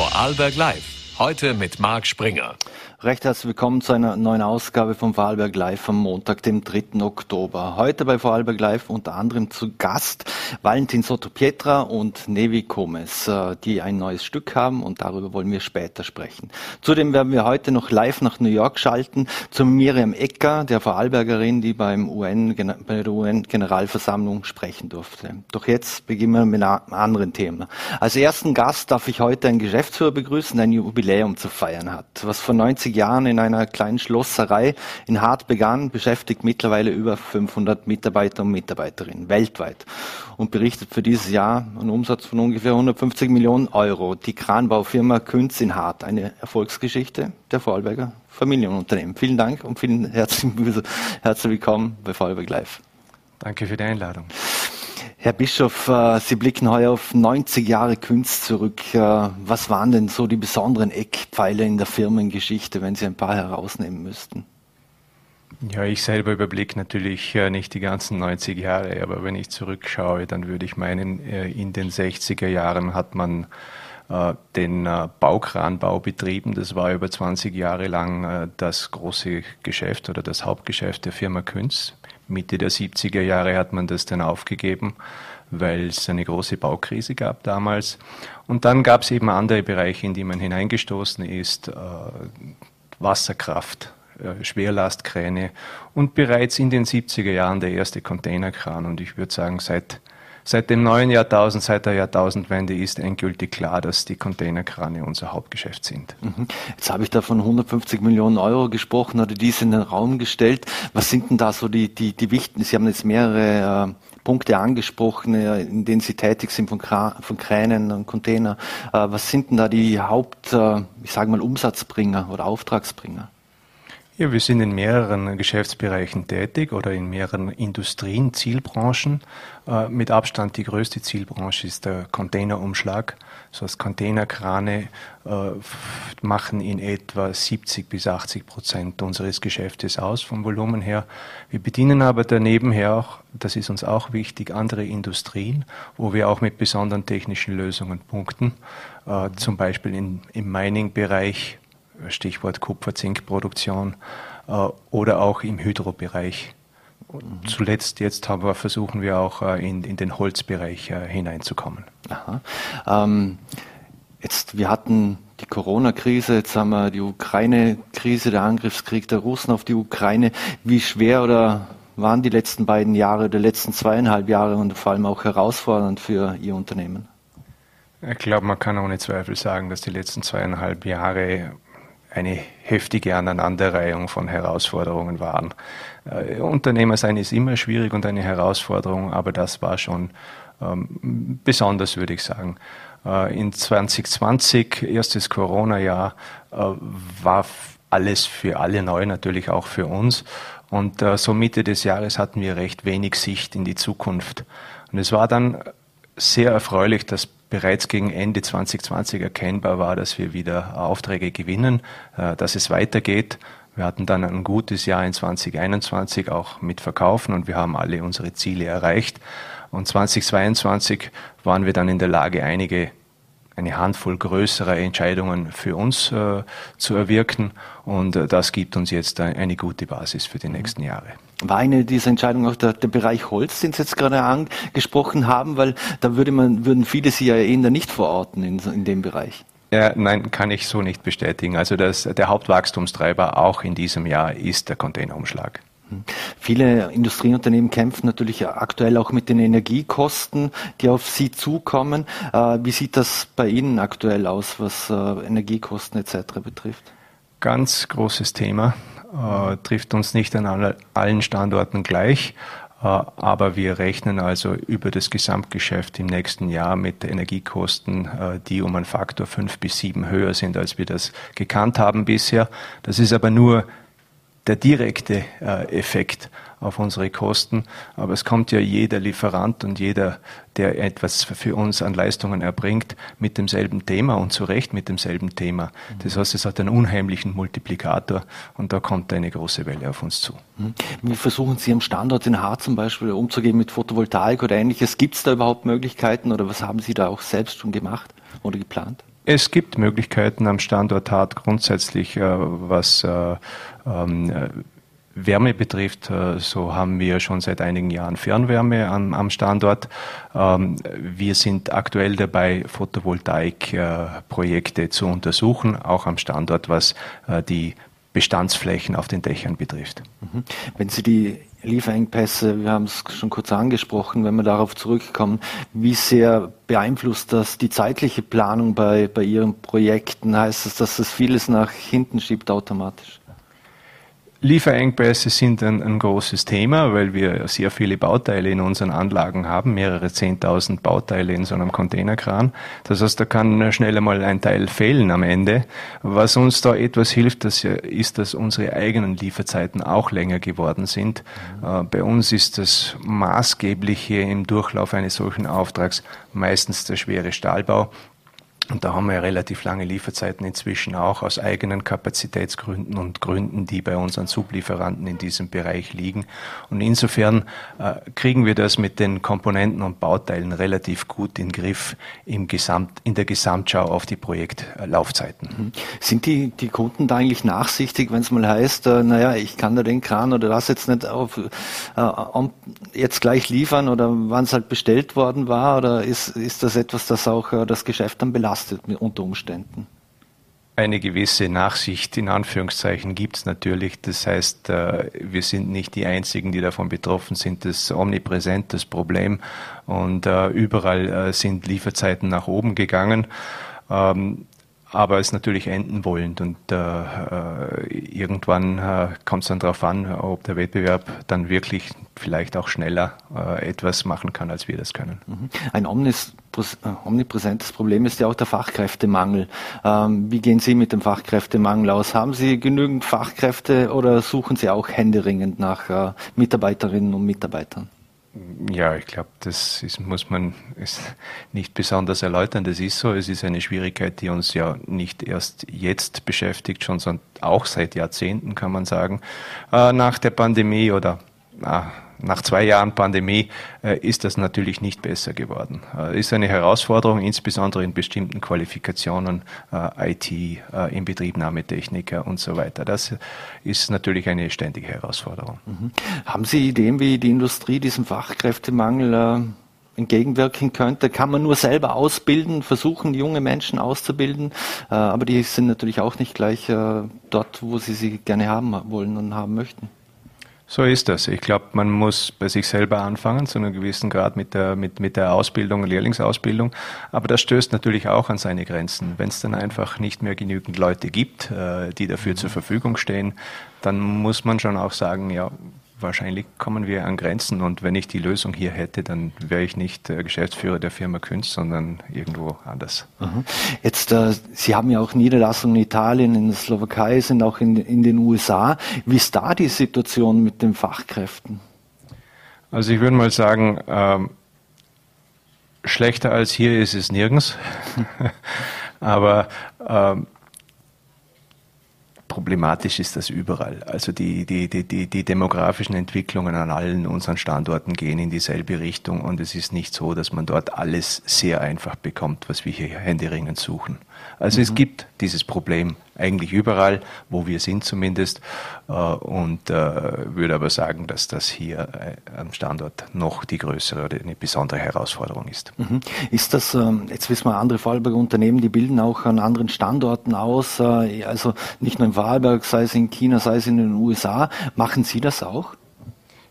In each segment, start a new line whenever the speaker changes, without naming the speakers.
Vorarlberg Live. Heute mit Marc Springer.
Recht herzlich willkommen zu einer neuen Ausgabe von Vorarlberg Live am Montag, dem 3. Oktober. Heute bei Vorarlberg Live unter anderem zu Gast Valentin Sotopietra und Nevi Komes, äh, die ein neues Stück haben und darüber wollen wir später sprechen. Zudem werden wir heute noch live nach New York schalten zu Miriam Ecker, der Vorarlbergerin, die beim UN, bei der UN-Generalversammlung sprechen durfte. Doch jetzt beginnen wir mit einem anderen Thema. Als ersten Gast darf ich heute einen Geschäftsführer begrüßen, der ein Jubiläum zu feiern hat. Was vor 90 30 Jahren in einer kleinen Schlosserei in Hart begann, beschäftigt mittlerweile über 500 Mitarbeiter und Mitarbeiterinnen weltweit und berichtet für dieses Jahr einen Umsatz von ungefähr 150 Millionen Euro. Die Kranbaufirma Künz in Hart, eine Erfolgsgeschichte der Vorarlberger Familienunternehmen. Vielen Dank und vielen herzlichen, herzlich willkommen bei Vorarlberg Live.
Danke für die Einladung.
Herr Bischof, äh, Sie blicken heuer auf 90 Jahre Kunst zurück. Äh, was waren denn so die besonderen Eckpfeiler in der Firmengeschichte, wenn Sie ein paar herausnehmen müssten?
Ja, ich selber überblicke natürlich äh, nicht die ganzen 90 Jahre, aber wenn ich zurückschaue, dann würde ich meinen, in den 60er Jahren hat man den Baukranbau betrieben. Das war über 20 Jahre lang das große Geschäft oder das Hauptgeschäft der Firma Künz. Mitte der 70er Jahre hat man das dann aufgegeben, weil es eine große Baukrise gab damals. Und dann gab es eben andere Bereiche, in die man hineingestoßen ist, äh, Wasserkraft, äh, Schwerlastkräne und bereits in den 70er Jahren der erste Containerkran. Und ich würde sagen, seit Seit dem neuen Jahrtausend, seit der Jahrtausendwende ist endgültig klar, dass die Containerkrane unser Hauptgeschäft sind.
Mhm. Jetzt habe ich da von 150 Millionen Euro gesprochen oder dies in den Raum gestellt. Was sind denn da so die, die, die wichtigen? Sie haben jetzt mehrere äh, Punkte angesprochen, äh, in denen Sie tätig sind, von, von Kränen und Container. Äh, was sind denn da die Haupt, äh, ich sage mal, Umsatzbringer oder Auftragsbringer?
Ja, wir sind in mehreren Geschäftsbereichen tätig oder in mehreren Industrien, Zielbranchen. Äh, mit Abstand die größte Zielbranche ist der Containerumschlag. Das heißt, Containerkrane äh, machen in etwa 70 bis 80 Prozent unseres Geschäftes aus vom Volumen her. Wir bedienen aber daneben her auch, das ist uns auch wichtig, andere Industrien, wo wir auch mit besonderen technischen Lösungen punkten. Äh, zum Beispiel in, im Mining-Bereich Stichwort Kupfer-Zink-Produktion äh, oder auch im Hydrobereich. Mhm. Zuletzt jetzt haben wir, versuchen wir auch äh, in, in den Holzbereich äh, hineinzukommen.
Ähm, jetzt, wir hatten die Corona-Krise, jetzt haben wir die Ukraine-Krise, der Angriffskrieg der Russen auf die Ukraine. Wie schwer oder waren die letzten beiden Jahre, die letzten zweieinhalb Jahre und vor allem auch herausfordernd für Ihr Unternehmen?
Ich glaube, man kann ohne Zweifel sagen, dass die letzten zweieinhalb Jahre eine heftige Aneinanderreihung von Herausforderungen waren. Äh, Unternehmer sein ist immer schwierig und eine Herausforderung, aber das war schon ähm, besonders, würde ich sagen. Äh, in 2020, erstes Corona-Jahr, äh, war alles für alle neu, natürlich auch für uns. Und so Mitte des Jahres hatten wir recht wenig Sicht in die Zukunft. Und es war dann sehr erfreulich, dass bereits gegen Ende 2020 erkennbar war, dass wir wieder Aufträge gewinnen, äh, dass es weitergeht. Wir hatten dann ein gutes Jahr in 2021 auch mit Verkaufen und wir haben alle unsere Ziele erreicht. Und 2022 waren wir dann in der Lage, einige eine Handvoll größerer Entscheidungen für uns äh, zu erwirken. Und äh, das gibt uns jetzt eine gute Basis für die nächsten Jahre.
War eine dieser Entscheidungen auch der, der Bereich Holz, den Sie jetzt gerade angesprochen haben, weil da würde man, würden viele Sie ja eher nicht verorten in, in dem Bereich.
Ja, nein, kann ich so nicht bestätigen. Also das, der Hauptwachstumstreiber auch in diesem Jahr ist der Containerumschlag.
Viele Industrieunternehmen kämpfen natürlich aktuell auch mit den Energiekosten, die auf sie zukommen. Äh, wie sieht das bei Ihnen aktuell aus, was äh, Energiekosten etc. betrifft?
Ganz großes Thema, äh, trifft uns nicht an allen Standorten gleich, aber wir rechnen also über das Gesamtgeschäft im nächsten Jahr mit Energiekosten, die um einen Faktor fünf bis sieben höher sind, als wir das gekannt haben bisher. Das ist aber nur der direkte äh, Effekt auf unsere Kosten. Aber es kommt ja jeder Lieferant und jeder, der etwas für uns an Leistungen erbringt, mit demselben Thema und zu Recht mit demselben Thema. Das heißt, es hat einen unheimlichen Multiplikator und da kommt eine große Welle auf uns zu.
Mhm. Wie versuchen Sie am Standort in Haar zum Beispiel umzugehen mit Photovoltaik oder ähnliches? Gibt es da überhaupt Möglichkeiten oder was haben Sie da auch selbst schon gemacht oder geplant?
Es gibt Möglichkeiten am Standort Hart grundsätzlich, äh, was äh, ähm, Wärme betrifft, äh, so haben wir schon seit einigen Jahren Fernwärme am, am Standort. Ähm, wir sind aktuell dabei, Photovoltaik-Projekte zu untersuchen, auch am Standort, was die Bestandsflächen auf den Dächern betrifft.
Mhm. Wenn Sie die Lieferengpässe, wir haben es schon kurz angesprochen, wenn wir darauf zurückkommen, wie sehr beeinflusst das die zeitliche Planung bei, bei Ihren Projekten? Heißt das, dass es vieles nach hinten schiebt automatisch?
Lieferengpässe sind ein, ein, großes Thema, weil wir sehr viele Bauteile in unseren Anlagen haben, mehrere Zehntausend Bauteile in so einem Containerkran. Das heißt, da kann schnell einmal ein Teil fehlen am Ende. Was uns da etwas hilft, das ist, dass unsere eigenen Lieferzeiten auch länger geworden sind. Mhm. bei uns ist das Maßgebliche im Durchlauf eines solchen Auftrags meistens der schwere Stahlbau. Und da haben wir ja relativ lange Lieferzeiten inzwischen auch aus eigenen Kapazitätsgründen und Gründen, die bei unseren Sublieferanten in diesem Bereich liegen. Und insofern äh, kriegen wir das mit den Komponenten und Bauteilen relativ gut in Griff im Gesamt, in der Gesamtschau auf die Projektlaufzeiten. Mhm.
Sind die, die Kunden da eigentlich nachsichtig, wenn es mal heißt, äh, naja, ich kann da den Kran oder das jetzt nicht auf, äh, jetzt gleich liefern oder wann es halt bestellt worden war? Oder ist, ist das etwas, das auch äh, das Geschäft dann belastet? Belastet unter Umständen.
Eine gewisse Nachsicht in Anführungszeichen gibt es natürlich. Das heißt, äh, wir sind nicht die Einzigen, die davon betroffen sind. Das ist omnipräsent, das Problem. Und äh, überall äh, sind Lieferzeiten nach oben gegangen. Ähm, aber es natürlich enden wollend und äh, äh, irgendwann äh, kommt es dann darauf an, ob der Wettbewerb dann wirklich vielleicht auch schneller äh, etwas machen kann, als wir das können.
Mhm. Ein äh, omnipräsentes Problem ist ja auch der Fachkräftemangel. Ähm, wie gehen Sie mit dem Fachkräftemangel aus? Haben Sie genügend Fachkräfte oder suchen Sie auch händeringend nach äh, Mitarbeiterinnen und Mitarbeitern?
Ja, ich glaube, das ist, muss man ist nicht besonders erläutern. Das ist so. Es ist eine Schwierigkeit, die uns ja nicht erst jetzt beschäftigt, schon sondern auch seit Jahrzehnten, kann man sagen. Äh, nach der Pandemie oder ah, nach zwei Jahren Pandemie äh, ist das natürlich nicht besser geworden. Äh, ist eine Herausforderung, insbesondere in bestimmten Qualifikationen, äh, IT, Inbetriebnahmetechniker und so weiter. Das ist natürlich eine ständige Herausforderung.
Mhm. Haben Sie Ideen, wie die Industrie diesem Fachkräftemangel entgegenwirken könnte? Kann man nur selber ausbilden, versuchen, junge Menschen auszubilden, aber die sind natürlich auch nicht gleich dort, wo sie sie gerne haben wollen und haben möchten.
So ist das. Ich glaube, man muss bei sich selber anfangen, zu einem gewissen Grad mit der, mit, mit der Ausbildung, Lehrlingsausbildung. Aber das stößt natürlich auch an seine Grenzen. Wenn es dann einfach nicht mehr genügend Leute gibt, äh, die dafür zur Verfügung stehen, dann muss man schon auch sagen, ja, wahrscheinlich kommen wir an Grenzen und wenn ich die Lösung hier hätte, dann wäre ich nicht äh, Geschäftsführer der Firma Künst, sondern irgendwo anders.
Mhm. Jetzt, äh, Sie haben ja auch Niederlassungen in Italien, in der Slowakei, sind auch in, in den USA. Wie ist da die Situation mit den Fachkräften?
Also ich würde mal sagen, ähm, schlechter als hier ist es nirgends. Aber ähm, problematisch ist das überall. Also die, die, die, die, die demografischen Entwicklungen an allen unseren Standorten gehen in dieselbe Richtung und es ist nicht so, dass man dort alles sehr einfach bekommt, was wir hier händeringend suchen. Also mhm. es gibt dieses Problem eigentlich überall, wo wir sind zumindest. Äh, und äh, würde aber sagen, dass das hier äh, am Standort noch die größere oder eine besondere Herausforderung ist.
Mhm. Ist das, ähm, jetzt wissen wir, andere Vorarlberger Unternehmen, die bilden auch an anderen Standorten aus, also nicht nur in Vorarlberg, sei es in China, sei es in den USA. Machen Sie das auch?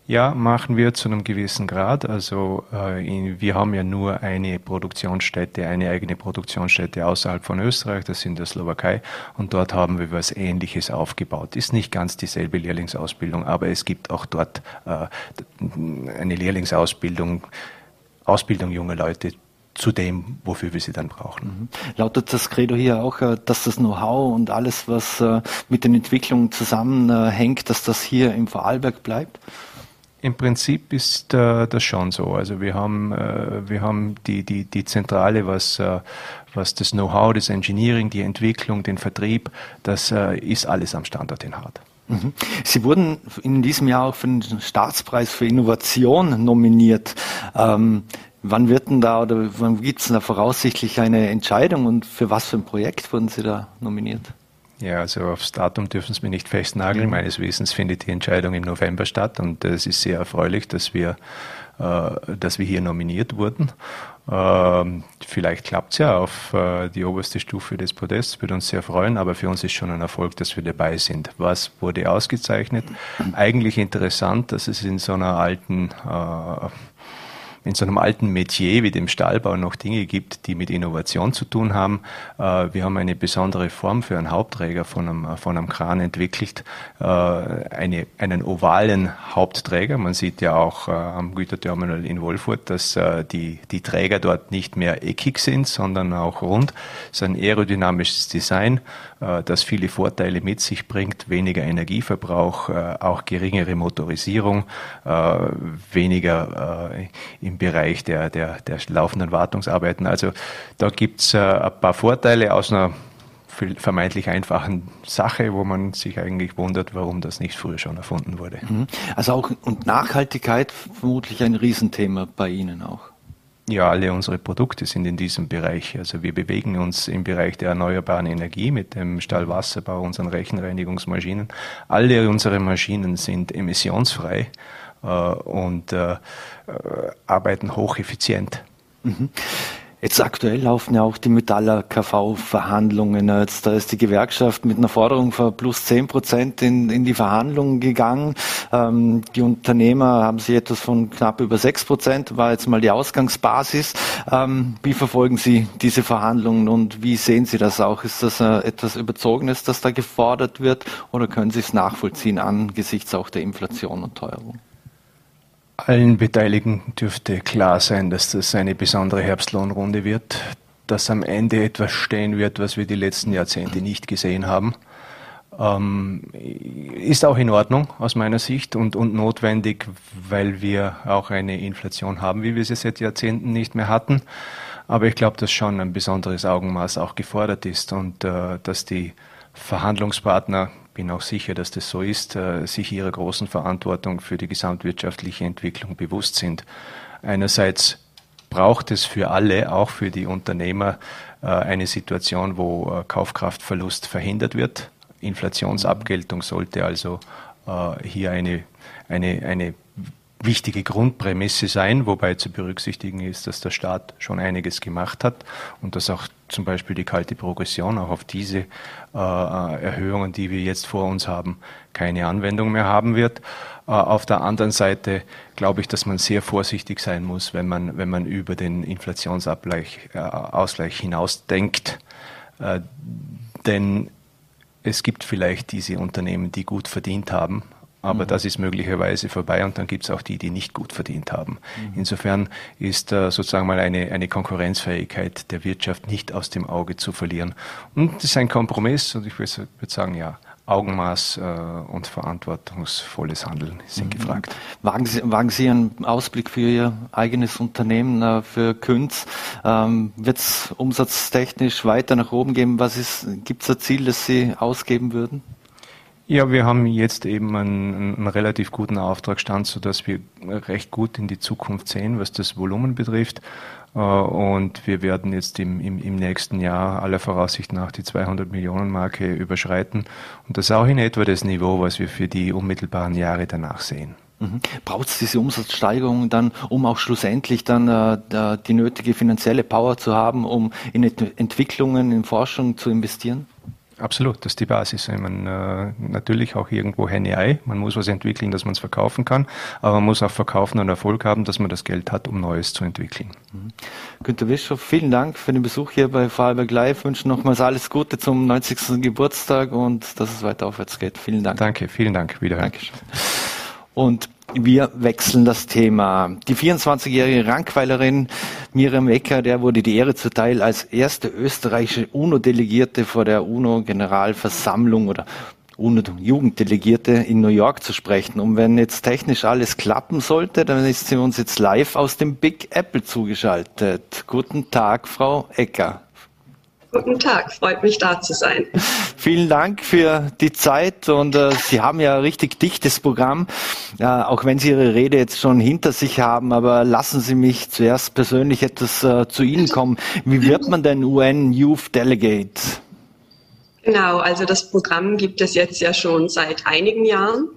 Ja, machen wir zu einem gewissen Grad. Also äh, wir haben ja nur eine Produktionsstätte, eine eigene Produktionsstätte außerhalb von Österreich, das in der Slowakei. Und dort haben wir was Ähnliches aufgebaut. Ist nicht ganz dieselbe Lehrlingsausbildung, aber es gibt auch dort äh, eine Lehrlingsausbildung, Ausbildung junger Leute zu dem, wofür wir sie dann brauchen.
Mhm. Lautet das Credo hier auch, äh, dass das Know-how und alles, was äh, mit den Entwicklungen zusammenhängt, dass das hier im Vorarlberg bleibt?
Im Prinzip ist äh, das schon so. Also wir haben, äh, wir haben die, die, die Zentrale, was, äh, was das Know-how, das Engineering, die Entwicklung, den Vertrieb, das äh, ist alles am Standort in Hart.
Mhm. Sie wurden in diesem Jahr auch für den Staatspreis für Innovation nominiert. Ähm, Wann wird denn da oder wann gibt es da voraussichtlich eine Entscheidung und für was für ein Projekt wurden Sie da nominiert?
Ja, also aufs Datum dürfen Sie mir nicht festnageln. Mhm. Meines Wissens findet die Entscheidung im November statt und es ist sehr erfreulich, dass wir, äh, dass wir hier nominiert wurden. Ähm, vielleicht klappt es ja auf äh, die oberste Stufe des Podests, würde uns sehr freuen, aber für uns ist schon ein Erfolg, dass wir dabei sind. Was wurde ausgezeichnet? Eigentlich interessant, dass es in so einer alten äh, in so einem alten Metier wie dem Stahlbau noch Dinge gibt, die mit Innovation zu tun haben. Äh, wir haben eine besondere Form für einen Hauptträger von einem, von einem Kran entwickelt, äh, eine, einen ovalen Hauptträger. Man sieht ja auch äh, am Güterterminal in Wolfurt, dass die, die Träger dort nicht mehr eckig sind, sondern auch rund. Es ist ein aerodynamisches Design, das viele Vorteile mit sich bringt, weniger Energieverbrauch, auch geringere Motorisierung, weniger im Bereich der, der, der laufenden Wartungsarbeiten. Also da gibt's äh, ein paar Vorteile aus einer vermeintlich einfachen Sache, wo man sich eigentlich wundert, warum das nicht früher schon erfunden wurde. Mhm.
Also auch und Nachhaltigkeit vermutlich ein Riesenthema bei Ihnen auch.
Ja, alle unsere Produkte sind in diesem Bereich. Also wir bewegen uns im Bereich der erneuerbaren Energie mit dem Stahlwasserbau, unseren Rechenreinigungsmaschinen. Alle unsere Maschinen sind emissionsfrei äh, und äh, arbeiten hocheffizient.
Mhm. Jetzt aktuell laufen ja auch die Metaller KV-Verhandlungen. Jetzt da ist die Gewerkschaft mit einer Forderung von plus 10 Prozent in, in die Verhandlungen gegangen. Ähm, die Unternehmer haben sich etwas von knapp über 6 Prozent, war jetzt mal die Ausgangsbasis. Ähm, wie verfolgen Sie diese Verhandlungen und wie sehen Sie das auch? Ist das äh, etwas Überzogenes, das da gefordert wird oder können Sie es nachvollziehen angesichts auch der Inflation und Teuerung?
Allen Beteiligten dürfte klar sein, dass das eine besondere Herbstlohnrunde wird, dass am Ende etwas stehen wird, was wir die letzten Jahrzehnte nicht gesehen haben. Ähm, ist auch in Ordnung aus meiner Sicht und, und notwendig, weil wir auch eine Inflation haben, wie wir sie seit Jahrzehnten nicht mehr hatten. Aber ich glaube, dass schon ein besonderes Augenmaß auch gefordert ist und äh, dass die Verhandlungspartner bin auch sicher, dass das so ist, äh, sich ihrer großen Verantwortung für die gesamtwirtschaftliche Entwicklung bewusst sind. Einerseits braucht es für alle, auch für die Unternehmer, äh, eine Situation, wo äh, Kaufkraftverlust verhindert wird. Inflationsabgeltung sollte also hier eine, eine, eine wichtige Grundprämisse sein, wobei zu berücksichtigen ist, dass der Staat schon einiges gemacht hat und dass auch zum Beispiel die kalte Progression auch auf diese äh, Erhöhungen, die wir jetzt vor uns haben, keine Anwendung mehr haben wird. Äh, auf der anderen Seite glaube ich, dass man sehr vorsichtig sein muss, wenn man, wenn man über den Inflationsausgleich äh, hinausdenkt. Äh, denn es gibt vielleicht diese Unternehmen, die gut verdient haben aber mhm. das ist möglicherweise vorbei und dann gibt es auch die, die nicht gut verdient haben. Mhm. Insofern ist äh, sozusagen mal eine, eine Konkurrenzfähigkeit der Wirtschaft nicht aus dem Auge zu verlieren. Und das ist ein Kompromiss und ich würde sagen, ja, Augenmaß äh, und verantwortungsvolles Handeln sind mhm. gefragt.
Wagen Sie, wagen Sie einen Ausblick für Ihr eigenes Unternehmen, äh, für Künz? Ähm, Wird es umsatztechnisch weiter nach oben gehen? Was gibt es ein Ziel, das Sie ausgeben würden?
Ja, wir haben jetzt eben einen, einen, relativ guten Auftragsstand, sodass wir recht gut in die Zukunft sehen, was das Volumen betrifft. Äh, und wir werden jetzt im, im, im nächsten Jahr aller Voraussicht nach die 200 Millionen Marke überschreiten. Und das ist auch in etwa das Niveau, was wir für die unmittelbaren Jahre danach sehen.
Mhm. Braucht es diese Umsatzsteigerung dann, um auch schlussendlich dann äh, die nötige finanzielle Power zu haben, um in Entwicklungen, in Forschung zu investieren?
Absolut, das ist die Basis. Ich meine, äh, natürlich auch irgendwo Henne-Ei. Man muss was entwickeln, dass man es verkaufen kann, aber man muss auch verkaufen und Erfolg haben, dass man das Geld hat, um Neues zu entwickeln.
Mhm. Günter Bischof, vielen Dank für den Besuch hier bei Vorarlberg Live. Ich wünsche nochmals alles Gute zum 90. Geburtstag und dass es weiter aufwärts geht. Vielen Dank.
Danke, vielen Dank. Wiederhören.
Dankeschön. Und wir wechseln das Thema. Die 24-jährige Rankweilerin Miriam Ecker, der wurde die Ehre zuteil, als erste österreichische UNO-Delegierte vor der UNO-Generalversammlung oder UNO-Jugenddelegierte in New York zu sprechen. Und wenn jetzt technisch alles klappen sollte, dann ist sie uns jetzt live aus dem Big Apple zugeschaltet. Guten Tag, Frau Ecker.
Guten Tag, freut mich da zu sein.
Vielen Dank für die Zeit und äh, Sie haben ja ein richtig dichtes Programm, äh, auch wenn Sie Ihre Rede jetzt schon hinter sich haben. Aber lassen Sie mich zuerst persönlich etwas äh, zu Ihnen kommen. Wie wird man denn UN Youth Delegate?
Genau, also das Programm gibt es jetzt ja schon seit einigen Jahren.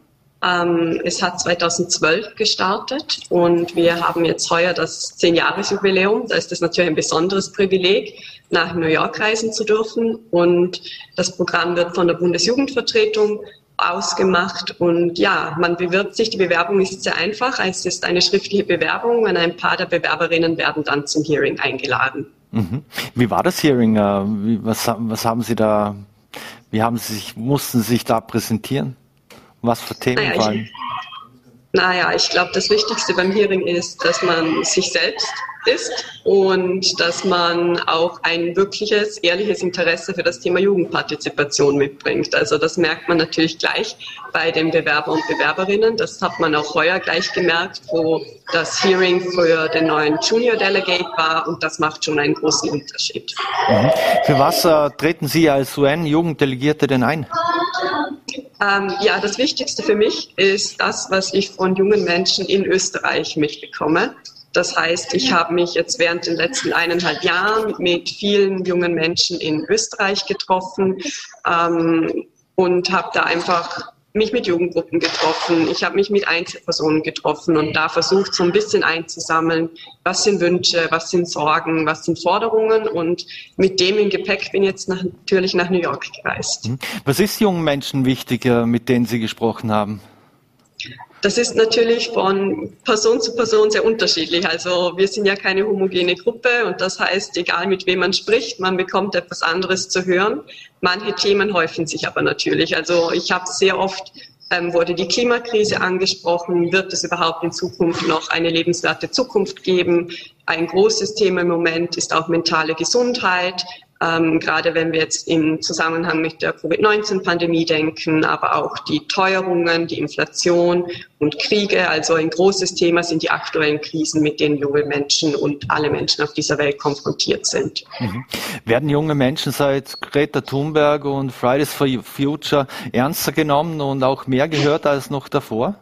Ähm, es hat 2012 gestartet und wir haben jetzt heuer das 10-Jahres-Jubiläum. Da ist es natürlich ein besonderes Privileg, nach New York reisen zu dürfen. Und das Programm wird von der Bundesjugendvertretung ausgemacht und ja, man bewirbt sich. Die Bewerbung ist sehr einfach. Es ist eine schriftliche Bewerbung und ein paar der Bewerberinnen werden dann zum Hearing eingeladen.
Mhm. Wie war das Hearing? Äh, was, was haben Sie da, wie haben Sie sich, mussten Sie sich da präsentieren? Was für Themen naja, fallen?
Ich, naja, ich glaube, das Wichtigste beim Hearing ist, dass man sich selbst ist und dass man auch ein wirkliches, ehrliches Interesse für das Thema Jugendpartizipation mitbringt. Also das merkt man natürlich gleich bei den Bewerber und Bewerberinnen. Das hat man auch heuer gleich gemerkt, wo das Hearing für den neuen Junior Delegate war und das macht schon einen großen Unterschied.
Mhm. Für was äh, treten Sie als UN-Jugenddelegierte denn ein?
Ähm, ja, das Wichtigste für mich ist das, was ich von jungen Menschen in Österreich mitbekomme. Das heißt, ich habe mich jetzt während den letzten eineinhalb Jahren mit vielen jungen Menschen in Österreich getroffen ähm, und habe da einfach mich mit Jugendgruppen getroffen, ich habe mich mit Einzelpersonen getroffen und da versucht, so ein bisschen einzusammeln, was sind Wünsche, was sind Sorgen, was sind Forderungen und mit dem im Gepäck bin ich jetzt nach, natürlich nach New York gereist.
Mhm. Was ist jungen Menschen wichtig, mit denen Sie gesprochen haben?
Das ist natürlich von Person zu Person sehr unterschiedlich. Also wir sind ja keine homogene Gruppe und das heißt, egal mit wem man spricht, man bekommt etwas anderes zu hören. Manche Themen häufen sich aber natürlich. Also ich habe sehr oft ähm, wurde die Klimakrise angesprochen. Wird es überhaupt in Zukunft noch eine lebenswerte Zukunft geben? Ein großes Thema im Moment ist auch mentale Gesundheit. Ähm, gerade wenn wir jetzt im Zusammenhang mit der Covid-19-Pandemie denken, aber auch die Teuerungen, die Inflation und Kriege. Also ein großes Thema sind die aktuellen Krisen, mit denen junge Menschen und alle Menschen auf dieser Welt konfrontiert sind.
Mhm. Werden junge Menschen seit Greta Thunberg und Fridays for Future ernster genommen und auch mehr gehört als noch davor?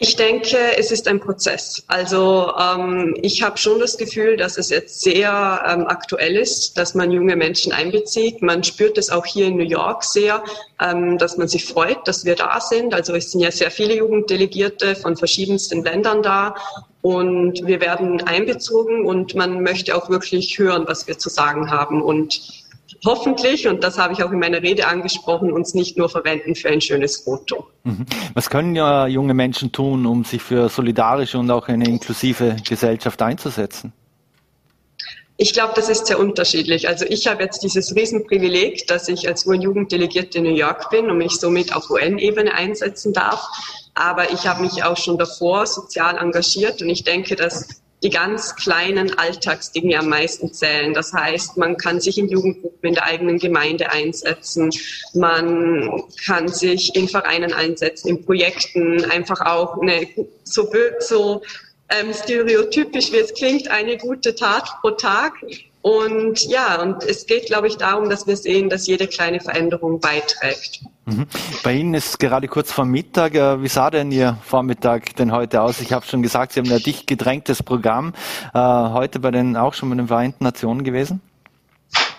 Ich denke, es ist ein Prozess. Also ähm, ich habe schon das Gefühl, dass es jetzt sehr ähm, aktuell ist, dass man junge Menschen einbezieht. Man spürt es auch hier in New York sehr, ähm, dass man sich freut, dass wir da sind. Also es sind ja sehr viele Jugenddelegierte von verschiedensten Ländern da und wir werden einbezogen und man möchte auch wirklich hören, was wir zu sagen haben. Und hoffentlich, und das habe ich auch in meiner Rede angesprochen, uns nicht nur verwenden für ein schönes Foto.
Mhm. Was können ja junge Menschen tun, um sich für solidarische und auch eine inklusive Gesellschaft einzusetzen?
Ich glaube, das ist sehr unterschiedlich. Also ich habe jetzt dieses Riesenprivileg, dass ich als UN-Jugenddelegierte in New York bin und mich somit auf UN-Ebene einsetzen darf. Aber ich habe mich auch schon davor sozial engagiert und ich denke, dass die ganz kleinen Alltagsdinge am meisten zählen. Das heißt, man kann sich in Jugendgruppen in der eigenen Gemeinde einsetzen, man kann sich in Vereinen einsetzen, in Projekten, einfach auch eine so, so ähm, stereotypisch wie es klingt, eine gute Tat pro Tag und ja, und es geht, glaube ich, darum, dass wir sehen, dass jede kleine Veränderung beiträgt.
Mhm. Bei Ihnen ist gerade kurz vor Mittag. Äh, wie sah denn Ihr Vormittag denn heute aus? Ich habe schon gesagt, Sie haben ein dicht gedrängtes Programm. Äh, heute bei den auch schon bei den Vereinten Nationen gewesen?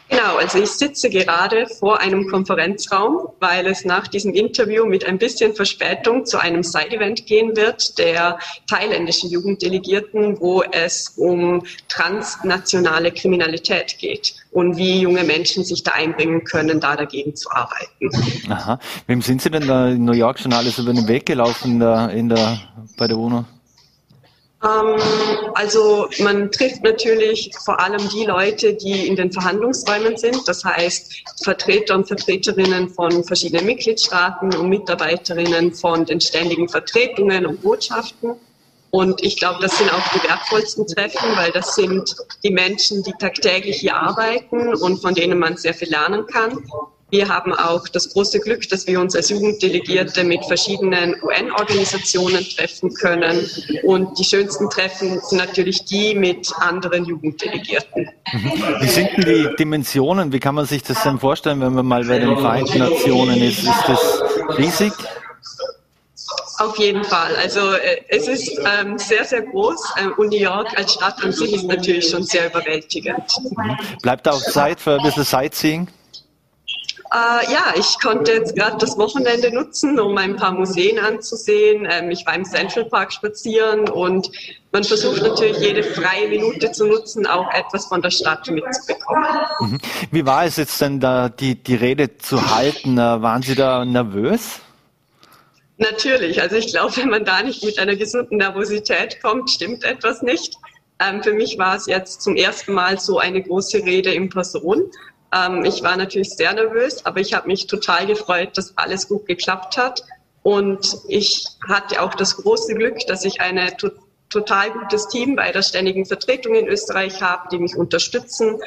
Genau, also ich sitze gerade vor einem Konferenzraum, weil es nach diesem Interview mit ein bisschen Verspätung zu einem Side-Event gehen wird der thailändischen Jugenddelegierten, wo es um transnationale Kriminalität geht und wie junge Menschen sich da einbringen können, da dagegen zu arbeiten.
Aha. Wem sind Sie denn da in New York schon alles über den Weg gelaufen in der, in der, bei der UNO?
Ähm, also man trifft natürlich vor allem die Leute, die in den Verhandlungsräumen sind, das heißt Vertreter und Vertreterinnen von verschiedenen Mitgliedstaaten und Mitarbeiterinnen von den ständigen Vertretungen und Botschaften. Und ich glaube, das sind auch die wertvollsten Treffen, weil das sind die Menschen, die tagtäglich hier arbeiten und von denen man sehr viel lernen kann. Wir haben auch das große Glück, dass wir uns als Jugenddelegierte mit verschiedenen UN-Organisationen treffen können. Und die schönsten Treffen sind natürlich die mit anderen Jugenddelegierten.
Wie sind denn die Dimensionen? Wie kann man sich das denn vorstellen, wenn man mal bei den Vereinten Nationen ist? Ist das riesig?
Auf jeden Fall. Also äh, es ist ähm, sehr, sehr groß ähm, und New York als Stadt an sich ist natürlich schon sehr überwältigend.
Bleibt auch Zeit für ein bisschen Sightseeing?
Äh, ja, ich konnte jetzt gerade das Wochenende nutzen, um ein paar Museen anzusehen. Ähm, ich war im Central Park spazieren und man versucht natürlich jede freie Minute zu nutzen, auch etwas von der Stadt mitzubekommen.
Mhm. Wie war es jetzt denn da, die, die Rede zu halten? Äh, waren Sie da nervös?
Natürlich. Also ich glaube, wenn man da nicht mit einer gesunden Nervosität kommt, stimmt etwas nicht. Ähm, für mich war es jetzt zum ersten Mal so eine große Rede in Person. Ähm, ich war natürlich sehr nervös, aber ich habe mich total gefreut, dass alles gut geklappt hat. Und ich hatte auch das große Glück, dass ich ein to total gutes Team bei der ständigen Vertretung in Österreich habe, die mich unterstützen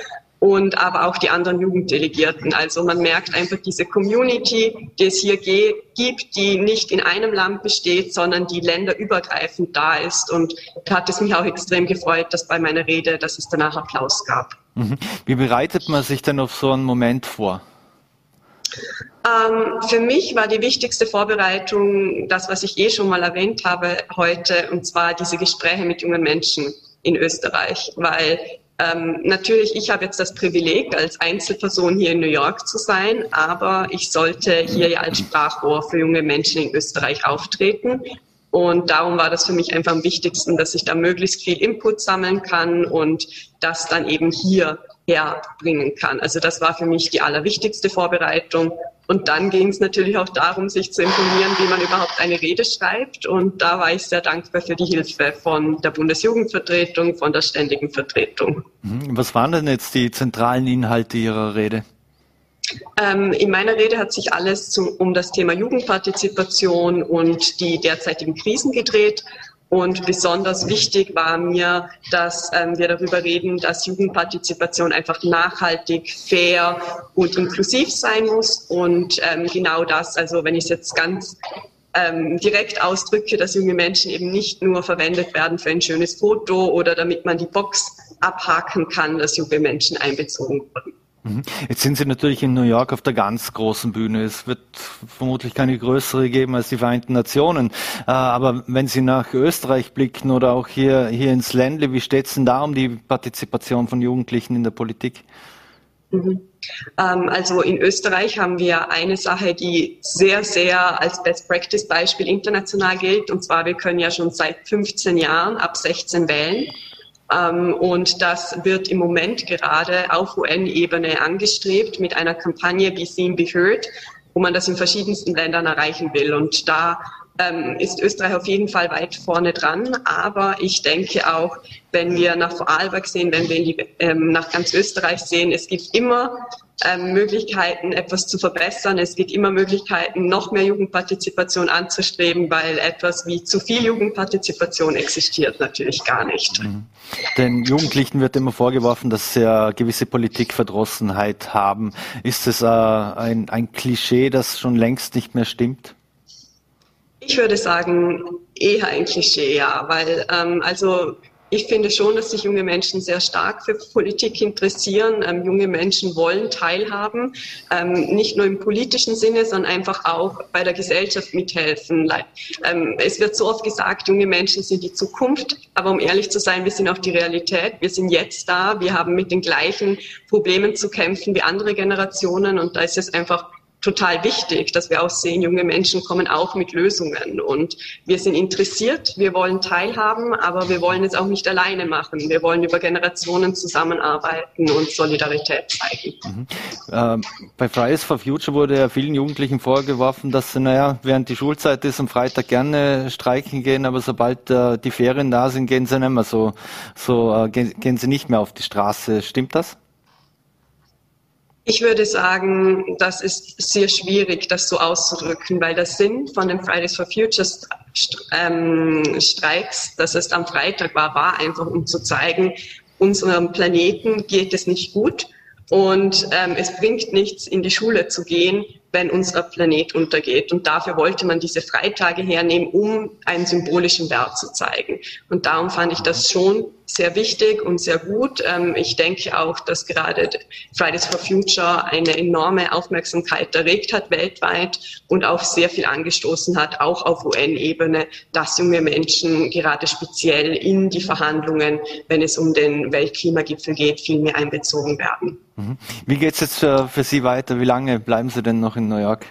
und aber auch die anderen Jugenddelegierten. Also man merkt einfach diese Community, die es hier gibt, die nicht in einem Land besteht, sondern die länderübergreifend da ist. Und da hat es mich auch extrem gefreut, dass bei meiner Rede, dass es danach Applaus gab.
Mhm. Wie bereitet man sich denn auf so einen Moment vor?
Ähm, für mich war die wichtigste Vorbereitung das, was ich eh schon mal erwähnt habe heute, und zwar diese Gespräche mit jungen Menschen in Österreich, weil ähm, natürlich, ich habe jetzt das Privileg, als Einzelperson hier in New York zu sein, aber ich sollte hier ja als Sprachrohr für junge Menschen in Österreich auftreten. Und darum war das für mich einfach am wichtigsten, dass ich da möglichst viel Input sammeln kann und das dann eben hier herbringen kann. Also das war für mich die allerwichtigste Vorbereitung. Und dann ging es natürlich auch darum, sich zu informieren, wie man überhaupt eine Rede schreibt. Und da war ich sehr dankbar für die Hilfe von der Bundesjugendvertretung, von der Ständigen Vertretung.
Mhm. Was waren denn jetzt die zentralen Inhalte Ihrer Rede?
Ähm, in meiner Rede hat sich alles zum, um das Thema Jugendpartizipation und die derzeitigen Krisen gedreht. Und besonders wichtig war mir, dass ähm, wir darüber reden, dass Jugendpartizipation einfach nachhaltig, fair und inklusiv sein muss. Und ähm, genau das, also wenn ich es jetzt ganz ähm, direkt ausdrücke, dass junge Menschen eben nicht nur verwendet werden für ein schönes Foto oder damit man die Box abhaken kann, dass junge Menschen einbezogen wurden.
Mhm. Jetzt sind Sie natürlich in New York auf der ganz großen Bühne. Es wird vermutlich keine größere geben als die Vereinten Nationen. Äh, aber wenn Sie nach Österreich blicken oder auch hier, hier ins Ländle, wie steht es denn da um die Partizipation von Jugendlichen in der Politik?
Mhm. Ähm, also in Österreich haben wir eine Sache, die sehr, sehr als Best Practice Beispiel international gilt. Und zwar, wir können ja schon seit 15 Jahren ab 16 wählen. Ähm, und das wird im Moment gerade auf UN-Ebene angestrebt mit einer Kampagne Be Seen, Be Heard, wo man das in verschiedensten Ländern erreichen will. Und da ähm, ist Österreich auf jeden Fall weit vorne dran. Aber ich denke auch, wenn wir nach Vorarlberg sehen, wenn wir die, ähm, nach ganz Österreich sehen, es gibt immer ähm, Möglichkeiten, etwas zu verbessern. Es gibt immer Möglichkeiten, noch mehr Jugendpartizipation anzustreben, weil etwas wie zu viel Jugendpartizipation existiert natürlich gar nicht. Mhm.
Den Jugendlichen wird immer vorgeworfen, dass sie eine gewisse Politikverdrossenheit haben. Ist es äh, ein, ein Klischee, das schon längst nicht mehr stimmt?
Ich würde sagen, eher ein Klischee, ja, weil ähm, also ich finde schon, dass sich junge Menschen sehr stark für Politik interessieren. Ähm, junge Menschen wollen teilhaben, ähm, nicht nur im politischen Sinne, sondern einfach auch bei der Gesellschaft mithelfen. Ähm, es wird so oft gesagt, junge Menschen sind die Zukunft, aber um ehrlich zu sein, wir sind auch die Realität. Wir sind jetzt da, wir haben mit den gleichen Problemen zu kämpfen wie andere Generationen und da ist es einfach total wichtig, dass wir auch sehen, junge Menschen kommen auch mit Lösungen und wir sind interessiert, wir wollen teilhaben, aber wir wollen es auch nicht alleine machen. Wir wollen über Generationen zusammenarbeiten und Solidarität zeigen. Mhm.
Ähm, bei Fridays for Future wurde ja vielen Jugendlichen vorgeworfen, dass sie, naja, während die Schulzeit ist, am Freitag gerne streiken gehen, aber sobald äh, die Ferien da sind, gehen sie nicht mehr so, so äh, gehen, gehen sie nicht mehr auf die Straße. Stimmt das?
Ich würde sagen, das ist sehr schwierig, das so auszudrücken, weil der Sinn von den Fridays for Future ähm, Streiks, dass es am Freitag war, war einfach, um zu zeigen, unserem Planeten geht es nicht gut Und ähm, es bringt nichts, in die Schule zu gehen, wenn unser Planet untergeht. Und dafür wollte man diese Freitage hernehmen, um einen symbolischen Wert zu zeigen. Und darum fand ich das schon sehr wichtig und sehr gut. Ähm, ich denke auch, dass gerade Fridays for Future eine enorme Aufmerksamkeit erregt hat weltweit und auch sehr viel angestoßen hat, auch auf UN-Ebene, dass junge Menschen gerade speziell in die Verhandlungen, wenn es um den Weltklimagipfel geht, viel mehr einbezogen werden.
Mhm. Wie geht es jetzt für Sie weiter? Wie lange bleiben Sie denn noch in New York?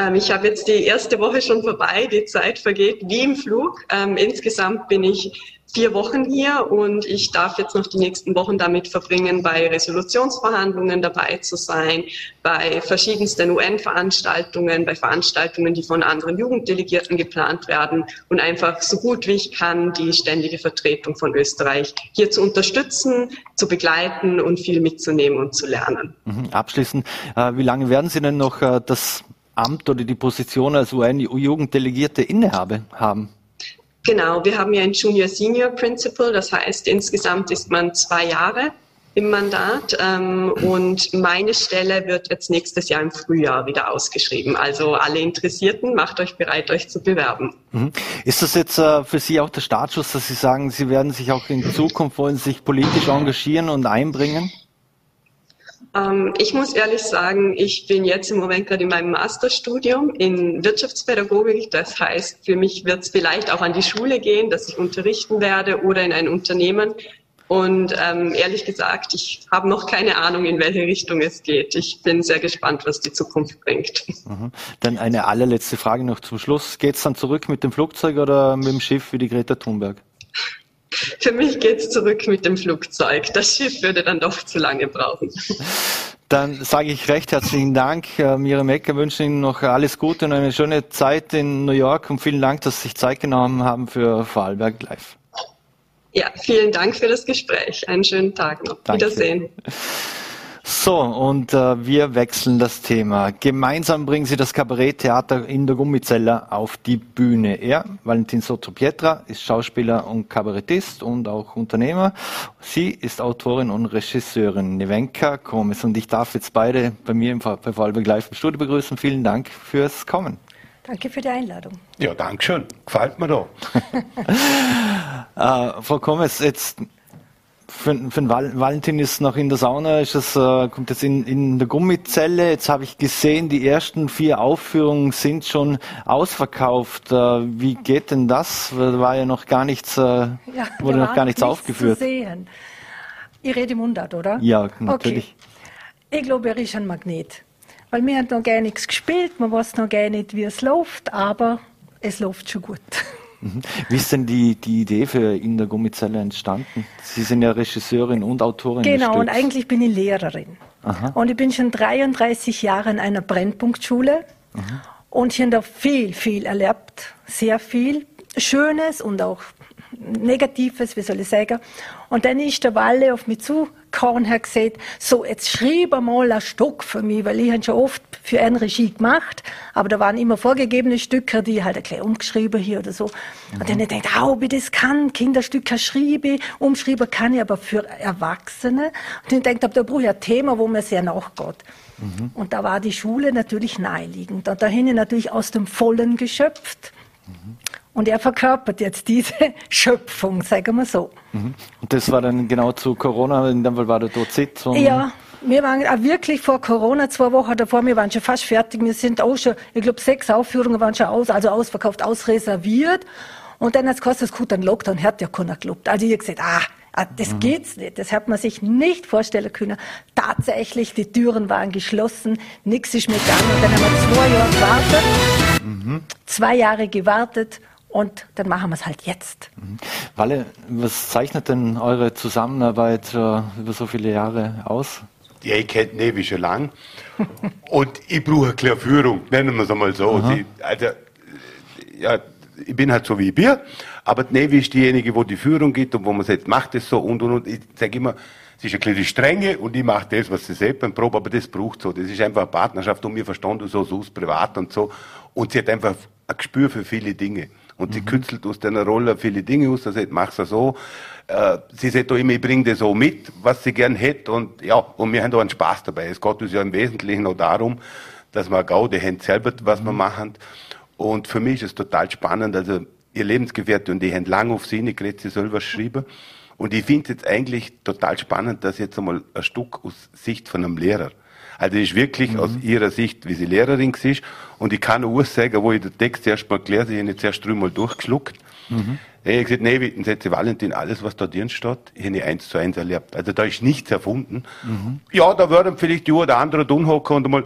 Ähm, ich habe jetzt die erste Woche schon vorbei, die Zeit vergeht wie im Flug. Ähm, insgesamt bin ich vier Wochen hier und ich darf jetzt noch die nächsten Wochen damit verbringen, bei Resolutionsverhandlungen dabei zu sein, bei verschiedensten UN-Veranstaltungen, bei Veranstaltungen, die von anderen Jugenddelegierten geplant werden und einfach so gut wie ich kann die ständige Vertretung von Österreich hier zu unterstützen, zu begleiten und viel mitzunehmen und zu lernen.
Mhm. Abschließend, äh, wie lange werden Sie denn noch äh, das Amt oder die Position als UN-Jugenddelegierte innehabe haben?
Genau, wir haben ja ein Junior-Senior Principal, das heißt insgesamt ist man zwei Jahre im Mandat ähm, und meine Stelle wird jetzt nächstes Jahr im Frühjahr wieder ausgeschrieben. Also alle Interessierten, macht euch bereit, euch zu bewerben.
Mhm. Ist das jetzt äh, für Sie auch der Startschuss, dass Sie sagen, Sie werden sich auch in Zukunft wollen sich politisch engagieren und einbringen?
Ähm, ich muss ehrlich sagen, ich bin jetzt im Moment gerade in meinem Masterstudium in Wirtschaftspädagogik. Das heißt, für mich wird es vielleicht auch an die Schule gehen, dass ich unterrichten werde oder in ein Unternehmen. Und ähm, ehrlich gesagt, ich habe noch keine Ahnung, in welche Richtung es geht. Ich bin sehr gespannt, was die Zukunft bringt.
Mhm. Dann eine allerletzte Frage noch zum Schluss. Geht es dann zurück mit dem Flugzeug oder mit dem Schiff wie die Greta Thunberg?
Für mich geht es zurück mit dem Flugzeug. Das Schiff würde dann doch zu lange brauchen.
Dann sage ich recht herzlichen Dank. Äh, Miriam Ecker wünsche Ihnen noch alles Gute und eine schöne Zeit in New York und vielen Dank, dass Sie sich Zeit genommen haben für Vorarlberg Live.
Ja, vielen Dank für das Gespräch. Einen schönen Tag noch. Danke. Wiedersehen.
So, und äh, wir wechseln das Thema. Gemeinsam bringen sie das Kabaretttheater in der Gummizelle auf die Bühne. Er, Valentin Sotopietra, ist Schauspieler und Kabarettist und auch Unternehmer. Sie ist Autorin und Regisseurin. Nevenka Komes. Und ich darf jetzt beide bei mir im bei Vorarlberg Live im Studio begrüßen. Vielen Dank fürs Kommen.
Danke für die Einladung.
Ja, danke schön. Gefällt mir da.
äh, Frau Komes, jetzt für, für den Valentin ist noch in der Sauna, ist es, äh, kommt jetzt in, in der Gummizelle. Jetzt habe ich gesehen, die ersten vier Aufführungen sind schon ausverkauft. Äh, wie geht denn das? War ja noch gar nichts, äh, ja, wurde noch gar nichts, nichts aufgeführt. Zu sehen.
Ich rede Mundart, oder?
Ja, natürlich.
Okay. Ich glaube, er ist ein Magnet. Weil mir hat noch gar nichts gespielt, man weiß noch gar nicht, wie es läuft, aber es läuft schon gut.
Mhm. Wie ist denn die, die Idee für In der Gummizelle entstanden? Sie sind ja Regisseurin und Autorin.
Genau, und eigentlich bin ich Lehrerin. Aha. Und ich bin schon 33 Jahre in einer Brennpunktschule Aha. und ich habe da viel, viel erlebt. Sehr viel. Schönes und auch Negatives, wie soll ich sagen. Und dann ist der Walle auf mich zugekommen und hat gesagt, so, jetzt schrieb mal ein Stück für mich, weil ich habe schon oft für eine Regie gemacht, aber da waren immer vorgegebene Stücke, die halt ein bisschen umgeschrieben hier oder so. Mhm. Und dann ich gedacht, oh, wie das kann, Kinderstücke schreibe umschreiben kann ich aber für Erwachsene. Und dann denkt, da brauche ich ein Thema, wo mir sehr nachgeht. Mhm. Und da war die Schule natürlich naheliegend. Und da habe ich natürlich aus dem Vollen geschöpft. Mhm. Und er verkörpert jetzt diese Schöpfung, sagen wir so.
Mhm. Und das war dann genau zu Corona, in dem Fall war der dort Sitzung?
Ja, wir waren auch wirklich vor Corona, zwei Wochen davor, wir waren schon fast fertig. Wir sind auch schon, ich glaube, sechs Aufführungen waren schon aus, also ausverkauft, ausreserviert. Und dann hat es gekostet, gut, dann Lockdown hat ja keiner geglaubt. Also ich gesagt, ah, ah, das mhm. geht's nicht. Das hat man sich nicht vorstellen können. Tatsächlich, die Türen waren geschlossen, nichts ist mehr gegangen. Und dann haben wir zwei Jahre gewartet, mhm. zwei Jahre gewartet und dann machen wir es halt jetzt. Mhm.
Walle, was zeichnet denn eure Zusammenarbeit äh, über so viele Jahre aus?
Ja, ich kenne Nevi schon lang. und ich brauche eine Führung, nennen wir es einmal so. Sie, also, ja, ich bin halt so wie ich bin, aber die Nevi ist diejenige, wo die Führung gibt und wo man sagt, macht es so und und und. Ich sage immer, sie ist ein bisschen strenge und ich mache das, was sie sagt beim Probe, aber das braucht so. Das ist einfach eine Partnerschaft und wir verstanden so, so aus privat und so. Und sie hat einfach ein Gespür für viele Dinge. Und mhm. sie kützelt aus deiner Rolle viele Dinge aus, also mach's so. Äh, sie sagt auch immer, ich bringe das so mit, was sie gern hätte und ja, und wir haben da einen Spaß dabei. Es geht uns ja im Wesentlichen auch darum, dass wir Gaude haben selber, was mhm. wir machen. Und für mich ist es total spannend, also ihr Lebensgefährte und die haben lange auf sie, ich sie selber geschrieben. Und ich finde es jetzt eigentlich total spannend, dass jetzt einmal ein Stück aus Sicht von einem Lehrer also ist wirklich mhm. aus ihrer Sicht, wie sie Lehrerin ist. Und ich kann nur sagen, wo ich den Text erst mal gelesen habe, ich habe zuerst dreimal durchgeschluckt. Mhm. Ich habe gesagt, nee, dann setze Valentin, alles, was da drin steht, ich habe ich eins zu eins erlebt. Also da ist nichts erfunden. Mhm. Ja, da würden vielleicht die oder andere unhocken und einmal,